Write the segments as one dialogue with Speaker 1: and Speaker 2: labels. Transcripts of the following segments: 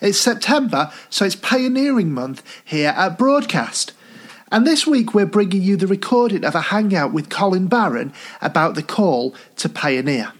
Speaker 1: It's September, so it's Pioneering Month here at Broadcast. And this week we're bringing you the recording of a hangout with Colin Barron about the call to pioneer.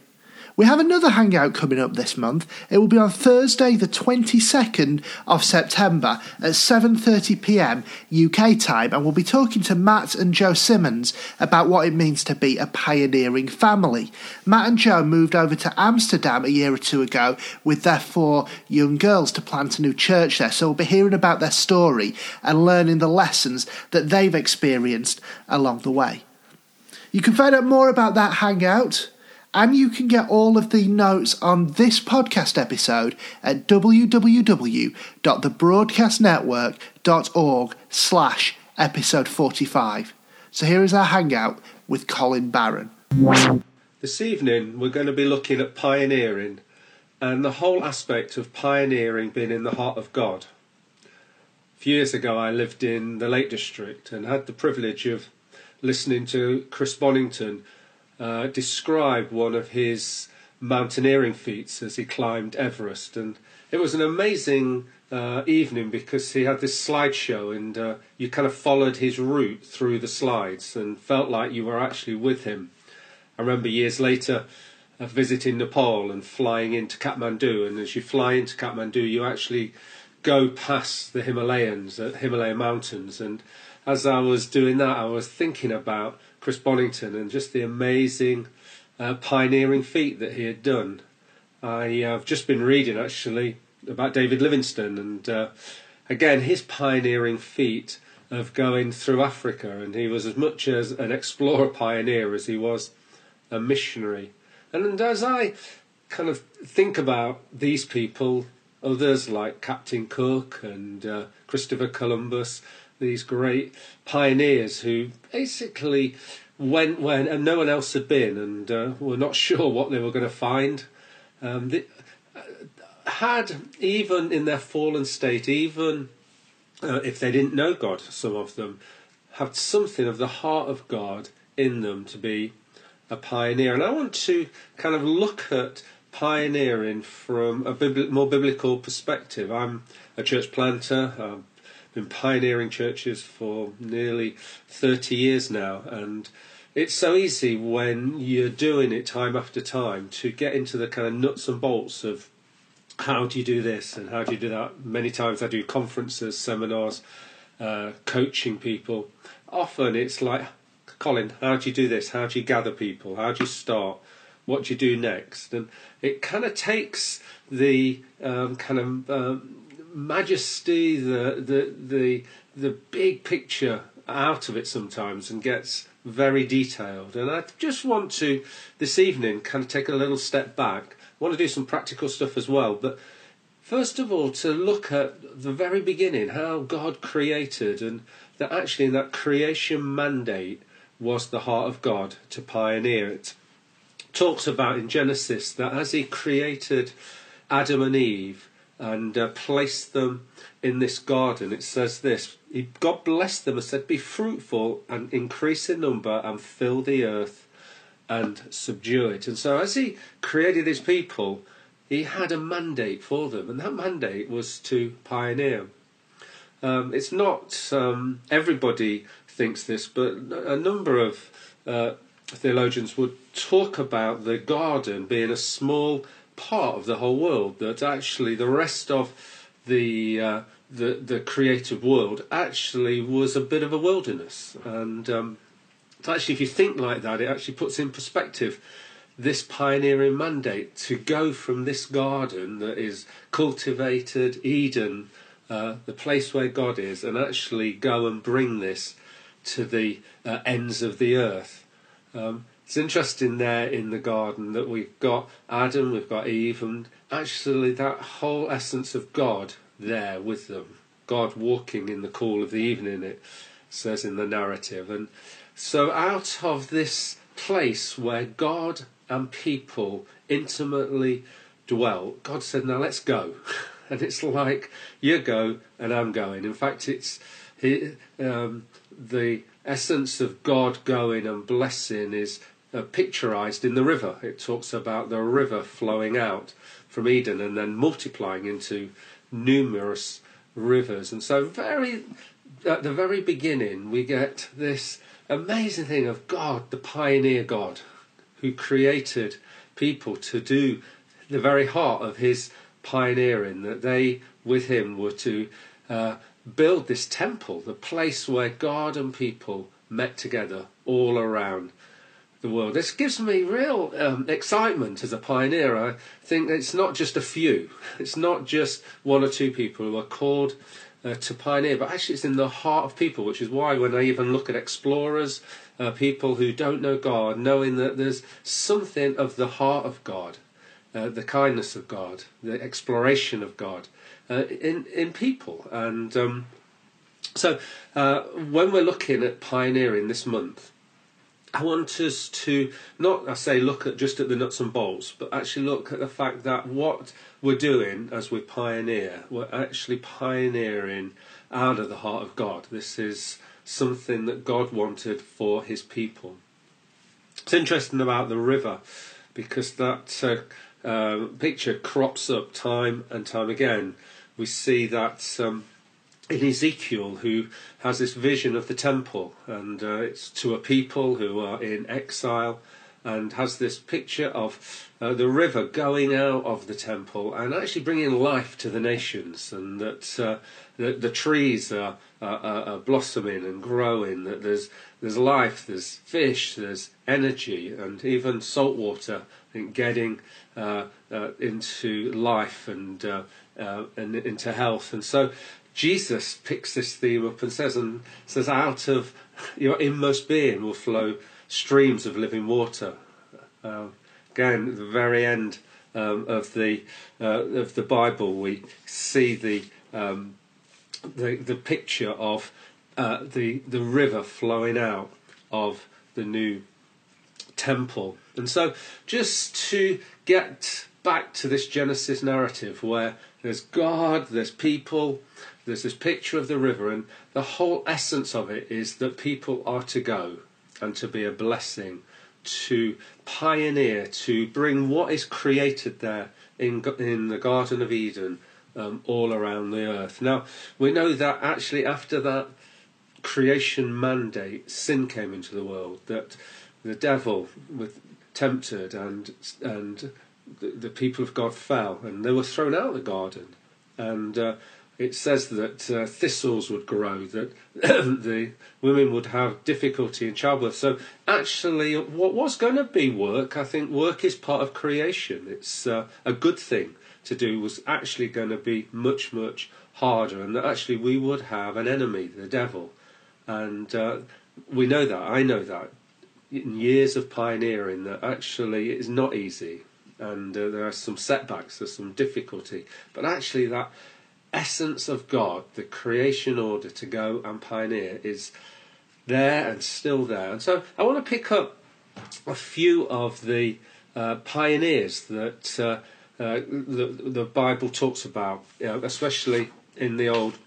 Speaker 1: We have another hangout coming up this month. It will be on Thursday, the 22nd of September at 7:30 p.m. UK time, and we'll be talking to Matt and Joe Simmons about what it means to be a pioneering family. Matt and Joe moved over to Amsterdam a year or two ago with their four young girls to plant a new church there. So we'll be hearing about their story and learning the lessons that they've experienced along the way. You can find out more about that hangout and you can get all of the notes on this podcast episode at www.thebroadcastnetwork.org slash episode 45. So here is our hangout with Colin Barron.
Speaker 2: This evening, we're going to be looking at pioneering and the whole aspect of pioneering being in the heart of God. A few years ago, I lived in the Lake District and had the privilege of listening to Chris Bonington uh, describe one of his mountaineering feats as he climbed Everest. And it was an amazing uh, evening because he had this slideshow and uh, you kind of followed his route through the slides and felt like you were actually with him. I remember years later uh, visiting Nepal and flying into Kathmandu, and as you fly into Kathmandu, you actually go past the Himalayas, the Himalaya mountains. And as I was doing that, I was thinking about Chris Bonington and just the amazing uh, pioneering feat that he had done. I have just been reading actually about David Livingstone and uh, again his pioneering feat of going through Africa and he was as much as an explorer pioneer as he was a missionary. And as I kind of think about these people, others like Captain Cook and uh, Christopher Columbus, these great pioneers who basically went when and no one else had been and uh, were not sure what they were going to find. Um, uh, had even in their fallen state, even uh, if they didn't know God, some of them had something of the heart of God in them to be a pioneer. And I want to kind of look at pioneering from a bibli- more biblical perspective. I'm a church planter. I've been pioneering churches for nearly 30 years now, and it's so easy when you're doing it time after time to get into the kind of nuts and bolts of how do you do this and how do you do that. Many times I do conferences, seminars, uh, coaching people. Often it's like, Colin, how do you do this? How do you gather people? How do you start? What do you do next? And it kind of takes the um, kind of um, majesty, the the the the big picture out of it sometimes, and gets very detailed. And I just want to this evening kind of take a little step back. I want to do some practical stuff as well, but first of all to look at the very beginning, how God created, and that actually in that creation mandate was the heart of God to pioneer it. Talks about in Genesis that as He created Adam and Eve and uh, placed them in this garden, it says this God blessed them and said, Be fruitful and increase in number and fill the earth and subdue it. And so, as He created His people, He had a mandate for them, and that mandate was to pioneer. Um, it's not um, everybody thinks this, but a number of uh, theologians would talk about the garden being a small part of the whole world, that actually the rest of the uh, the the creative world actually was a bit of a wilderness. And um, actually, if you think like that, it actually puts in perspective this pioneering mandate to go from this garden that is cultivated Eden, uh, the place where God is, and actually go and bring this to the uh, ends of the earth. Um, it's interesting there in the garden that we've got Adam, we've got Eve, and actually that whole essence of God there with them. God walking in the cool of the evening, it says in the narrative. And so, out of this place where God and people intimately dwell, God said, Now let's go. And it's like, you go and I'm going. In fact, it's he, um, the essence of God going and blessing is uh, picturized in the river. It talks about the river flowing out from Eden and then multiplying into numerous rivers. And so, very at the very beginning, we get this amazing thing of God, the pioneer God, who created people to do the very heart of His pioneering. That they, with Him, were to uh, build this temple, the place where God and people met together all around the world. This gives me real um, excitement as a pioneer. I think it's not just a few, it's not just one or two people who are called uh, to pioneer, but actually it's in the heart of people, which is why when I even look at explorers, uh, people who don't know God, knowing that there's something of the heart of God, uh, the kindness of God, the exploration of God uh, in, in people. And um, so uh, when we're looking at pioneering this month, I want us to not, I say, look at just at the nuts and bolts, but actually look at the fact that what we're doing as we pioneer, we're actually pioneering out of the heart of God. This is something that God wanted for His people. It's interesting about the river because that uh, uh, picture crops up time and time again. We see that. Um, in Ezekiel, who has this vision of the temple, and uh, it's to a people who are in exile, and has this picture of uh, the river going out of the temple and actually bringing life to the nations, and that uh, the, the, trees are, are, are, blossoming and growing. That there's there's life, there's fish, there's energy, and even salt water. Getting uh, uh, into life and uh, and into health, and so Jesus picks this theme up and says, and says, out of your inmost being will flow streams of living water. Uh, again, at the very end um, of the uh, of the Bible, we see the um, the, the picture of uh, the the river flowing out of the new temple. And so, just to get back to this Genesis narrative where there's God, there's people, there's this picture of the river, and the whole essence of it is that people are to go and to be a blessing, to pioneer, to bring what is created there in, in the Garden of Eden um, all around the earth. Now, we know that actually after that creation mandate, sin came into the world, that the devil was tempted and, and the, the people of God fell and they were thrown out of the garden. And uh, it says that uh, thistles would grow, that the women would have difficulty in childbirth. So, actually, what was going to be work, I think work is part of creation. It's uh, a good thing to do, was actually going to be much, much harder, and that actually we would have an enemy, the devil. And uh, we know that, I know that, in years of pioneering, that actually it is not easy. And uh, there are some setbacks, there's some difficulty, but actually that essence of God, the creation order to go and pioneer, is there and still there. And so I want to pick up a few of the uh, pioneers that uh, uh, the, the Bible talks about, you know, especially in the Old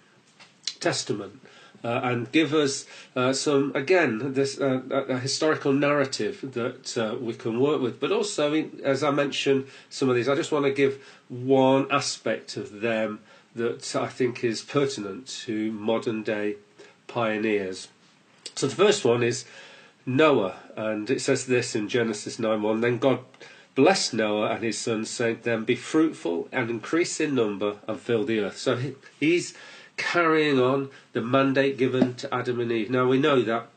Speaker 2: Testament. Uh, and give us uh, some again this uh, a historical narrative that uh, we can work with. But also, as I mentioned, some of these, I just want to give one aspect of them that I think is pertinent to modern day pioneers. So the first one is Noah, and it says this in Genesis 9:1. Then God blessed Noah and his sons, saying, "Then be fruitful and increase in number and fill the earth." So he's carrying on the mandate given to Adam and Eve. Now we know that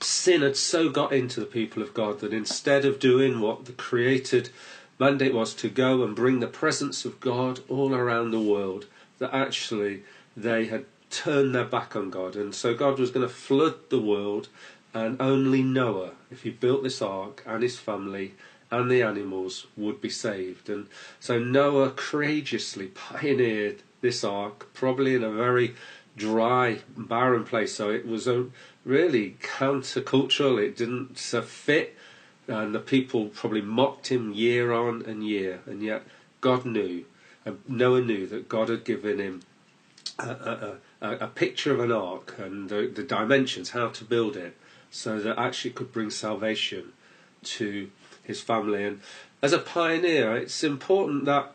Speaker 2: sin had so got into the people of God that instead of doing what the created mandate was to go and bring the presence of God all around the world, that actually they had turned their back on God. And so God was going to flood the world, and only Noah, if he built this ark and his family and the animals, would be saved. And so Noah courageously pioneered this ark, probably in a very dry, barren place. So it was a really countercultural. It didn't fit, and the people probably mocked him year on and year. And yet God knew, and Noah knew that God had given him a, a, a, a picture of an ark and the, the dimensions, how to build it, so that actually could bring salvation to his family. And as a pioneer, it's important that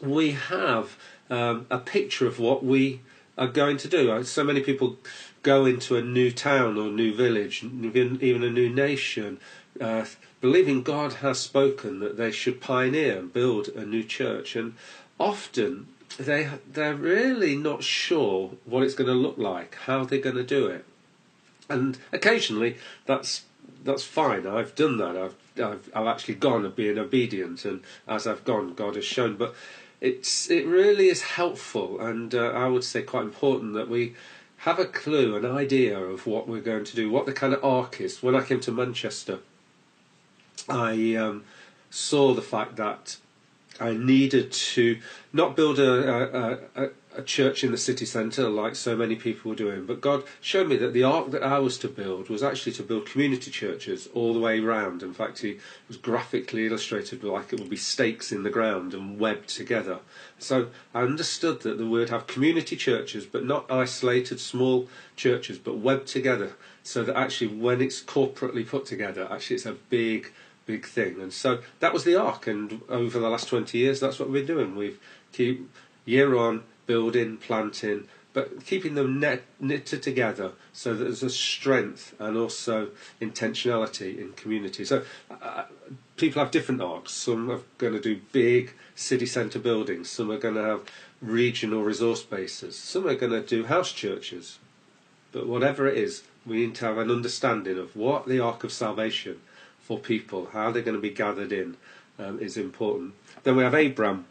Speaker 2: we have um, a picture of what we are going to do. Uh, so many people go into a new town or new village, even a new nation, uh, believing God has spoken that they should pioneer and build a new church. And often they they're really not sure what it's going to look like, how they're going to do it. And occasionally that's that's fine. I've done that. I've I've, I've actually gone and being obedient, and as I've gone, God has shown. But it's it really is helpful, and uh, I would say quite important that we have a clue, an idea of what we're going to do, what the kind of ark is. When I came to Manchester, I um, saw the fact that I needed to not build a, a, a, a church in the city centre like so many people were doing. But God showed me that the ark that I was to build was actually to build community churches all the way round. In fact, He was graphically illustrated like it would be stakes in the ground and webbed together. So I understood that the word have community churches, but not isolated small churches, but webbed together. So that actually, when it's corporately put together, actually it's a big, big thing. And so that was the ark. And over the last 20 years, that's what been doing. We've keep year on building, planting, but keeping them net, knitted together so that there's a strength and also intentionality in community. So uh, people have different arks. Some are going to do big city centre buildings. Some are going to have regional resource bases. Some are going to do house churches. But whatever it is, we need to have an understanding of what the ark of salvation for people, how they're going to be gathered in, um, is important. Then we have Abraham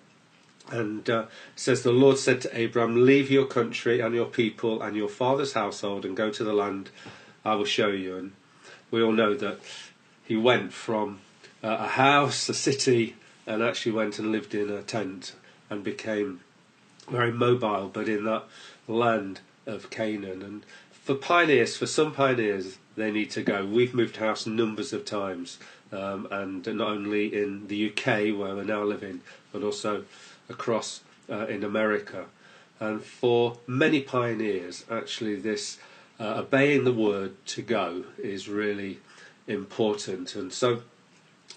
Speaker 2: and uh, says the Lord said to Abram, "Leave your country and your people and your father's household and go to the land I will show you." And we all know that he went from uh, a house, a city, and actually went and lived in a tent and became very mobile, but in that land of Canaan. And for pioneers, for some pioneers, they need to go. We've moved house numbers of times, um, and not only in the UK where we're now living, but also across uh, in America. And for many pioneers, actually, this uh, obeying the word to go is really important. And so,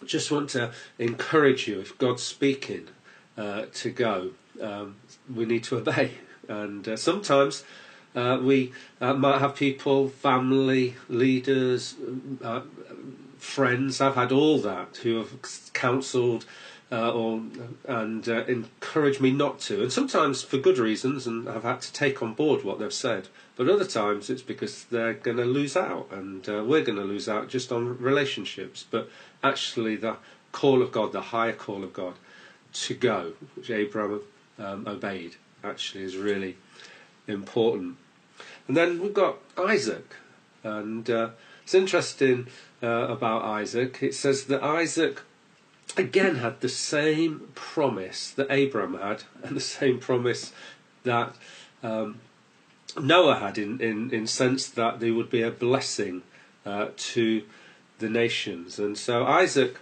Speaker 2: just want to encourage you if God's speaking uh, to go, um, we need to obey. And uh, sometimes uh, we uh, might have people, family, leaders, friends, I've had all that, who have counselled uh, or and uh, encourage me not to, and sometimes for good reasons, and I've had to take on board what they've said. But other times it's because they're going to lose out, and uh, we're going to lose out just on relationships. But actually, the call of God, the higher call of God, to go, which Abraham um, obeyed, actually is really important. And then we've got Isaac, and uh, it's interesting uh, about Isaac. It says that Isaac again had the same promise that Abraham had, and the same promise that um, Noah had, in, in, in sense that there would be a blessing uh, to the nations. And so Isaac,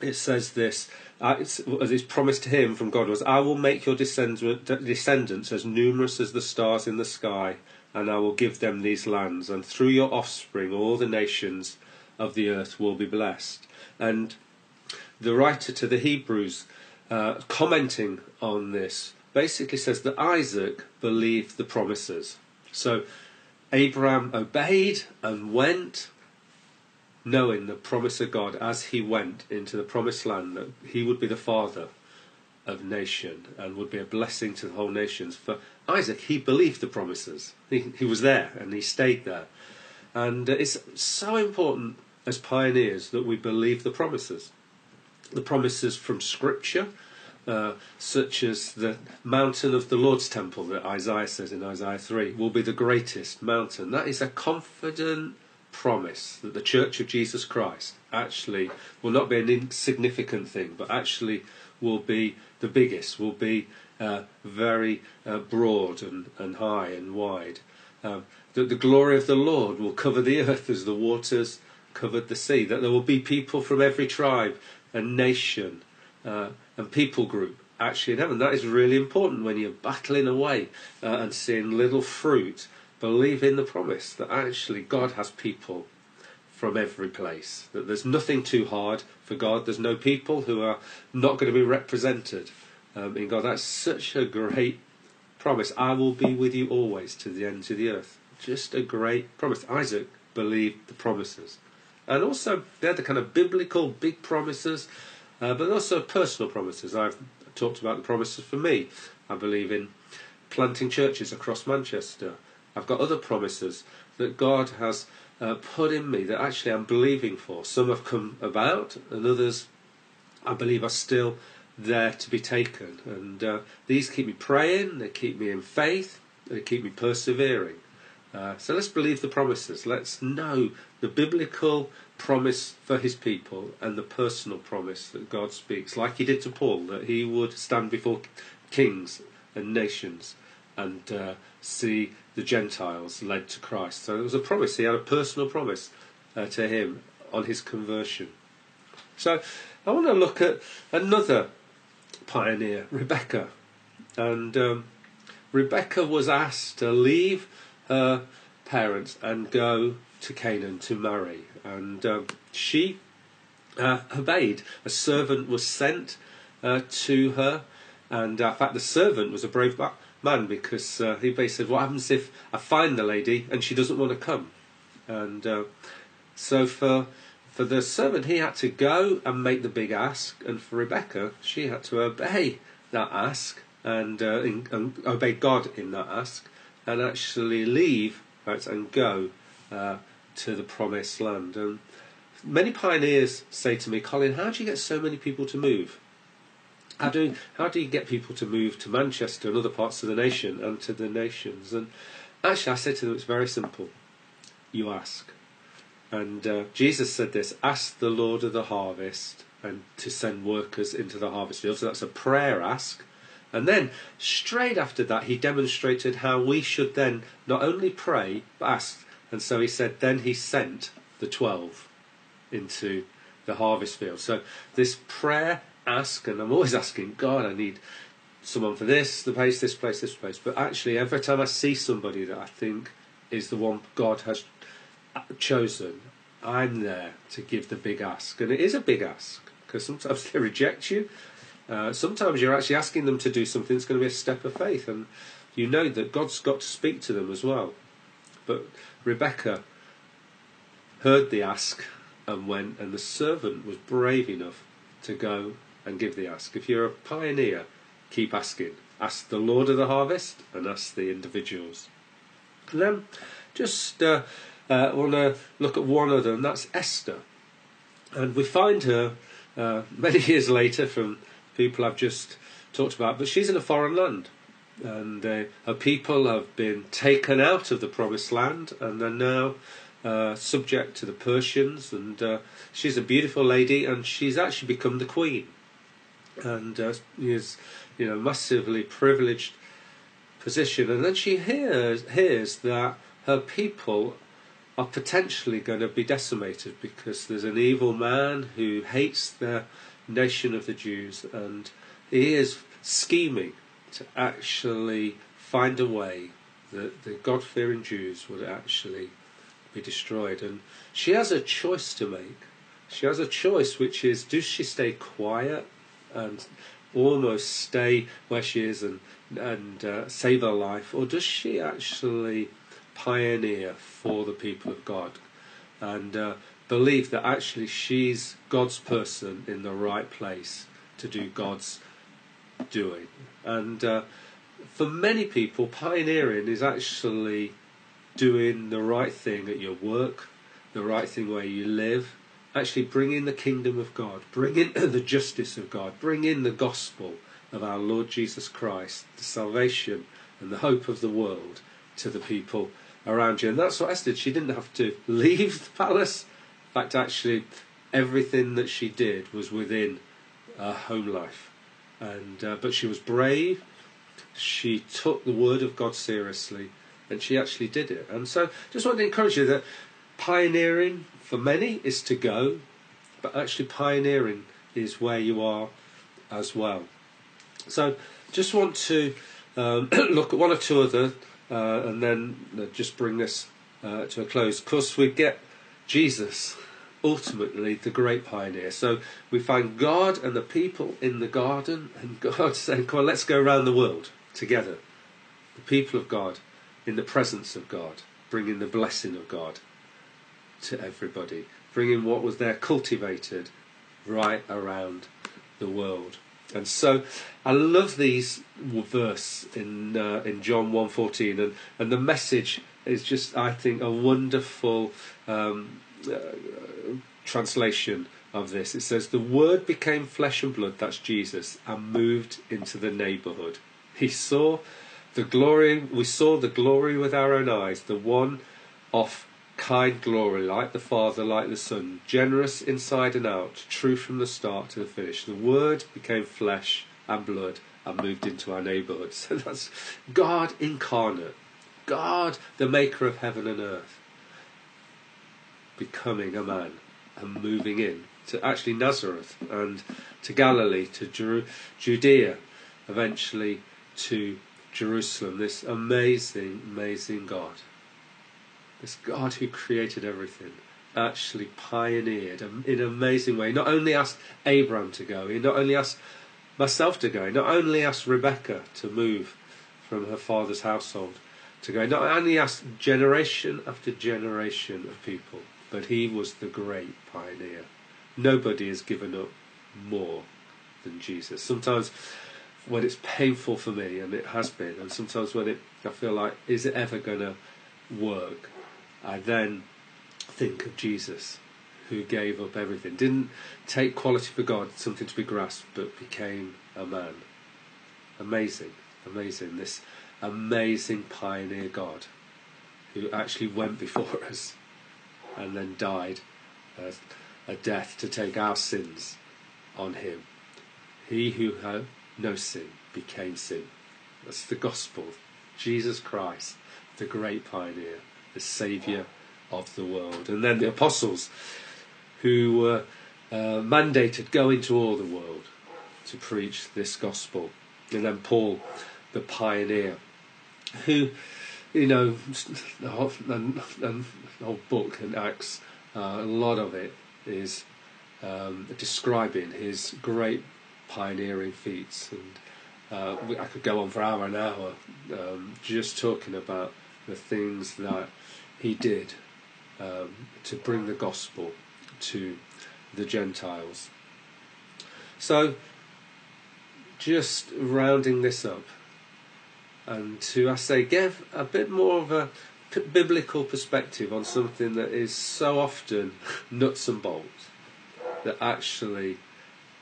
Speaker 2: it says this, uh, as it's promised to him from God was, I will make your descendants as numerous as the stars in the sky, and I will give them these lands, and through your offspring all the nations of the earth will be blessed. And the writer to the Hebrews, uh, commenting on this, basically says that Isaac believed the promises. So Abraham obeyed and went, knowing the promise of God as he went into the promised land that he would be the father of nation and would be a blessing to the whole nations. For Isaac, he believed the promises. He, he was there and he stayed there. And uh, it's so important as pioneers that we believe the promises the promises from Scripture, uh, such as the mountain of the Lord's temple that Isaiah says in Isaiah 3 will be the greatest mountain. That is a confident promise that the Church of Jesus Christ actually will not be an insignificant thing, but actually will be the biggest, will be uh, very uh, broad and, and high and wide. Um, that the glory of the Lord will cover the earth as the waters covered the sea. That there will be people from every tribe and nation uh, and people group actually in heaven. That is really important when you're battling away uh, and seeing little fruit. Believe in the promise that actually God has people from every place. That there's nothing too hard for God. There's no people who are not going to be represented um, in God. That's such a great promise. I will be with you always to the ends of the earth. Just a great promise. Isaac believed the promises. And also, they're the kind of biblical big promises, uh, but also personal promises. I've talked about the promises for me. I believe in planting churches across Manchester. I've got other promises that God has uh, put in me that actually I'm believing for. Some have come about, and others I believe are still there to be taken. And uh, these keep me praying, they keep me in faith, they keep me persevering. Uh, so let's believe the promises. Let's know the biblical promise for his people and the personal promise that God speaks, like he did to Paul, that he would stand before kings and nations and uh, see the Gentiles led to Christ. So it was a promise. He had a personal promise uh, to him on his conversion. So I want to look at another pioneer, Rebecca. And um, Rebecca was asked to leave her parents and go to Canaan to marry. And um, she uh, obeyed. A servant was sent uh, to her, and uh, in fact, the servant was a brave man because uh, he basically said, "What happens if I find the lady and she doesn't want to come?" And uh, so for for the servant, he had to go and make the big ask, and for Rebecca, she had to obey that ask and, uh, in, and obey God in that ask, and actually leave right, and go uh, to the promised land. And many pioneers say to me, Colin, how do you get so many people to move? How do how do you get people to move to Manchester and other parts of the nation and to the nations? And actually, I said to them, it's very simple. You ask, and uh, Jesus said this: Ask the Lord of the harvest and to send workers into the harvest field. So that's a prayer ask. And then, straight after that, he demonstrated how we should then not only pray, but ask. And so he said, then he sent the twelve into the harvest field. So this prayer ask, and I'm always asking God, I need someone for this, the place, this place, this place. But actually, every time I see somebody that I think is the one God has chosen, I'm there to give the big ask. And it is a big ask because sometimes they reject you. Uh, sometimes you're actually asking them to do something that's going to be a step of faith, and you know that God's got to speak to them as well. But Rebecca heard the ask and went, and the servant was brave enough to go and give the ask. If you're a pioneer, keep asking. Ask the Lord of the harvest and ask the individuals. And then just uh, uh, want to look at one of them, that's Esther. And we find her uh, many years later from people I've just talked about, but she's in a foreign land. And uh, her people have been taken out of the promised land and they're now uh, subject to the Persians. And uh, she's a beautiful lady, and she's actually become the queen and uh, is you know massively privileged position and then she hears hears that her people are potentially going to be decimated because there's an evil man who hates the nation of the Jews and he is scheming to actually find a way that the God fearing Jews would actually be destroyed. And she has a choice to make. She has a choice, which is does she stay quiet and almost stay where she is and and uh, save her life, or does she actually pioneer for the people of God and uh, believe that actually she's God's person in the right place to do God's doing? And uh, for many people, pioneering is actually doing the right thing at your work, the right thing where you live, actually bring in the kingdom of God, bring in the justice of God, bring in the gospel of our Lord Jesus Christ, the salvation and the hope of the world to the people around you. And that's what Esther did. She didn't have to leave the palace. In fact, actually, everything that she did was within her home life. And uh, but she was brave. she took the word of God seriously and she actually did it. And so just want to encourage you that pioneering for many is to go, but actually pioneering is where you are as well. So just want to um, look at one or two other uh, and then uh, just bring this uh, to a close. Of course, we get Jesus, ultimately the great pioneer. So we find God and the people in the garden, and God saying, Come on, let's go around the world together. The people of God in the presence of God, bringing the blessing of God to everybody, bringing what was there cultivated right around the world. And so I love these verse in uh, in John 1:14 and and the message is just I think a wonderful um, uh, translation of this. It says the word became flesh and blood that's Jesus and moved into the neighborhood. He saw the glory we saw the glory with our own eyes, the one of kind glory, like the Father, like the Son, generous inside and out, true from the start to the finish. The Word became flesh and blood and moved into our neighbourhood. So that's God incarnate, God, the maker of heaven and earth, becoming a man and moving in to actually Nazareth and to Galilee, to Judea, eventually to Jerusalem. This amazing, amazing God. This God who created everything actually pioneered in an amazing way. Not only asked Abraham to go, he not only asked myself to go, he not only asked Rebecca to move from her father's household to go, not only asked generation after generation of people, but he was the great pioneer. Nobody has given up more than Jesus. Sometimes when it's painful for me, and it has been, and sometimes when it, I feel like, is it ever going to work? I then think of Jesus, who gave up everything, didn't take quality for God, something to be grasped, but became a man. Amazing, amazing. This amazing pioneer God who actually went before us and then died a, a death to take our sins on him. He who had no sin became sin. That's the gospel. Jesus Christ, the great pioneer the Saviour of the world. And then the apostles who were uh, mandated go into all the world to preach this gospel. And then Paul, the pioneer, who, you know, the whole, the whole book in Acts, uh, a lot of it is um, describing his great pioneering feats. And uh, I could go on for hour and hour um, just talking about the things that he did um, to bring the gospel to the Gentiles. So, just rounding this up, and to, I say, give a bit more of a p- biblical perspective on something that is so often nuts and bolts, that actually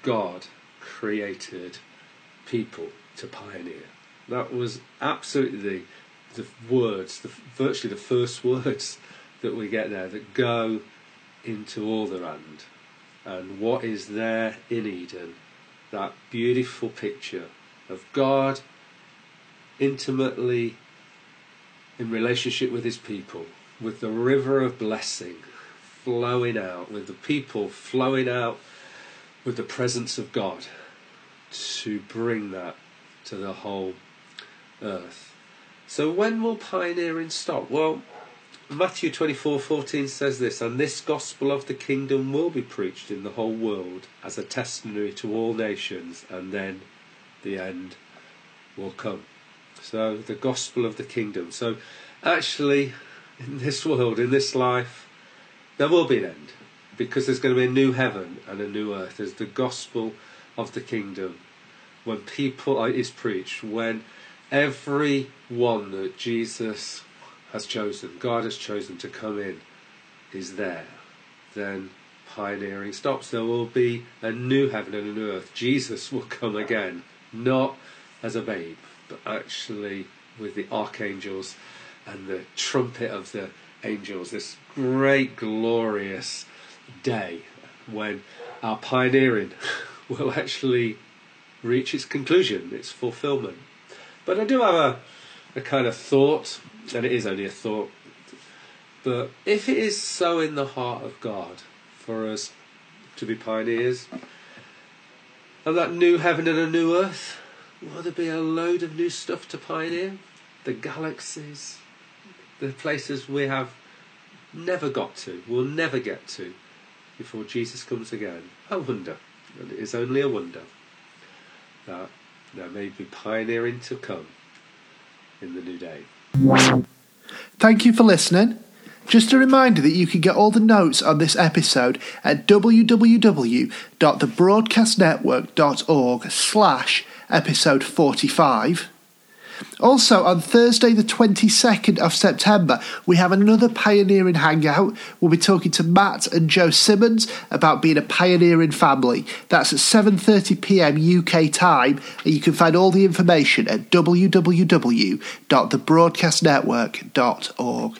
Speaker 2: God created people to pioneer. That was absolutely the words, the, virtually the first words that we get there that go into all the land. And what is there in Eden? That beautiful picture of God intimately in relationship with his people, with the river of blessing flowing out, with the people flowing out with the presence of God to bring that to the whole earth. So when will pioneering stop? Well, Matthew 24:14 says this, and this gospel of the kingdom will be preached in the whole world as a testimony to all nations, and then the end will come. So the gospel of the kingdom. So actually, in this world, in this life, there will be an end because there's going to be a new heaven and a new earth. There's the gospel of the kingdom when people uh, is preached when every one that Jesus has chosen, God has chosen to come in, is there, then pioneering stops. There will be a new heaven and a new earth. Jesus will come again, not as a babe, but actually with the archangels and the trumpet of the angels. This great, glorious day when our pioneering will actually reach its conclusion, its fulfillment. But I do have a, a kind of thought, and it is only a thought. But if it is so in the heart of God for us to be pioneers, of that new heaven and a new earth, will there be a load of new stuff to pioneer? The galaxies, the places we have never got to, will never get to before Jesus comes again. I wonder, and it is only a wonder, that there may be pioneering to come in the new day.
Speaker 1: Thank you for listening. Just a reminder that you can get all the notes on this episode at www.thebroadcastnetwork.org slash episode 45. Also, on Thursday, the 22nd of September, we have another pioneering hangout. We'll be talking to Matt and Joe Simmons about being a pioneering family. That's at 7:30 p.m. UK time, and you can find all the information at www.thebroadcastnetwork.org.